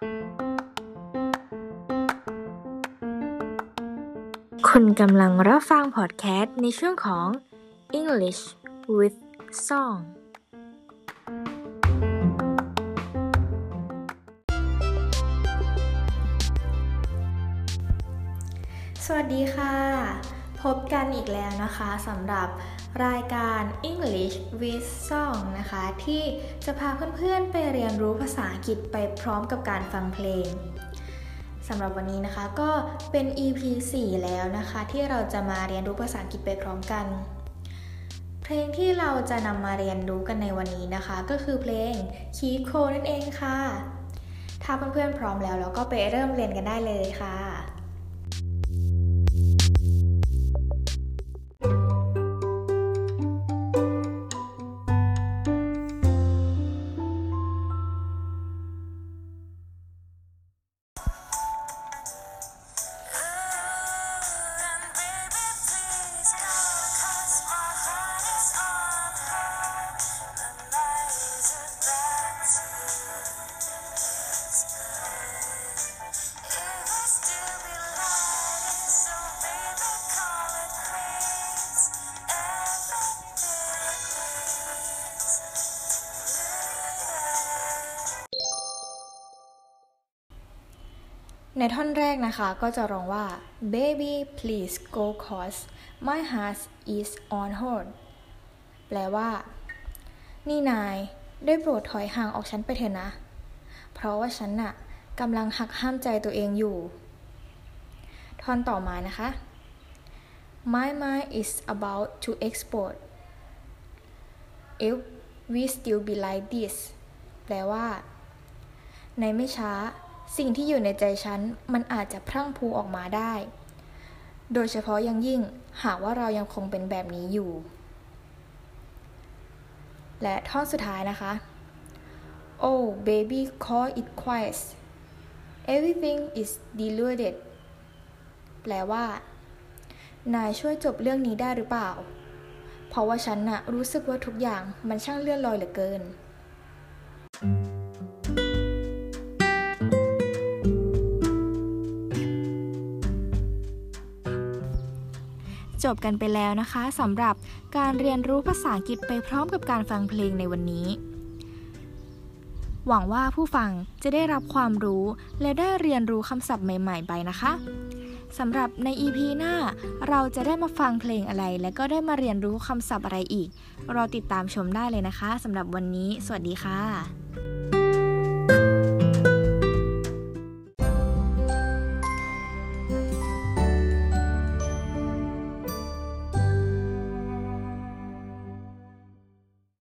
คุณกำลังรับฟังพอดแคสต์ในช่วงของ English with Song สวัสดีค่ะ พบกันอีกแล้วนะคะสำหรับรายการ English with Song นะคะ ที่จะพาเพื่อนๆไปเรียนรู้ภาษาอังกฤษไปพร้อมกับการฟังเพลงสำหรับวันนี้นะคะก็เป็น EP 4 แล้วนะคะ ที่เราจะมาเรียนรู้ภาษาอังกฤษไปพร้อมกัน เพลงที่เราจะนำมาเรียนรู้กันในวันนี้นะคะ ก็คือเพลง Keep c o นั่นเองค่ะ ถ้าเพื่อนๆพร้อมแล้วเราก็ไปเริ่มเรียนกันได้เลยค่ะ ในท่อนแรกนะคะก็จะร้องว่า baby please go cause my heart is on hold แปลว่า นี่นาย ได้โปรดถอยห่างออกฉันไปเถอะนะ เพราะว่าฉันน่ะกำลังหักห้ามใจตัวเองอยู่ ท่อนต่อมานะคะ my mind is about to explode if we still be like this แปลว่า ในไม่ช้า สิ่งที่อยู่ในใจฉันมันอาจจะพรั่งพูออกมาได้ โดยเฉพาะยังยิ่งหากว่าเรายังคงเป็นแบบนี้อยู่ และท่อนสุดท้ายนะคะ Oh baby call it quiet everything is deluded แปลว่า นายช่วยจบเรื่องนี้ได้หรือเปล่า เพราะว่าฉันน่ะรู้สึกว่าทุกอย่างมันช่างเลื่อนลอยเหลือเกิน จบกันไปแล้วนะคะสำหรับการเรียนรู้ภาษาอังกฤษไปพร้อมกับการฟังเพลงในวันนี้ หวังว่าผู้ฟังจะได้รับความรู้และได้เรียนรู้คำศัพท์ใหม่ ๆ ไปนะคะสำหรับใน EP หน้า เราจะได้มาฟังเพลงอะไร และก็ได้มาเรียนรู้คำศัพท์อะไรอีก รอติดตามชมได้เลยนะคะสำหรับวันนี้ สวัสดีค่ะ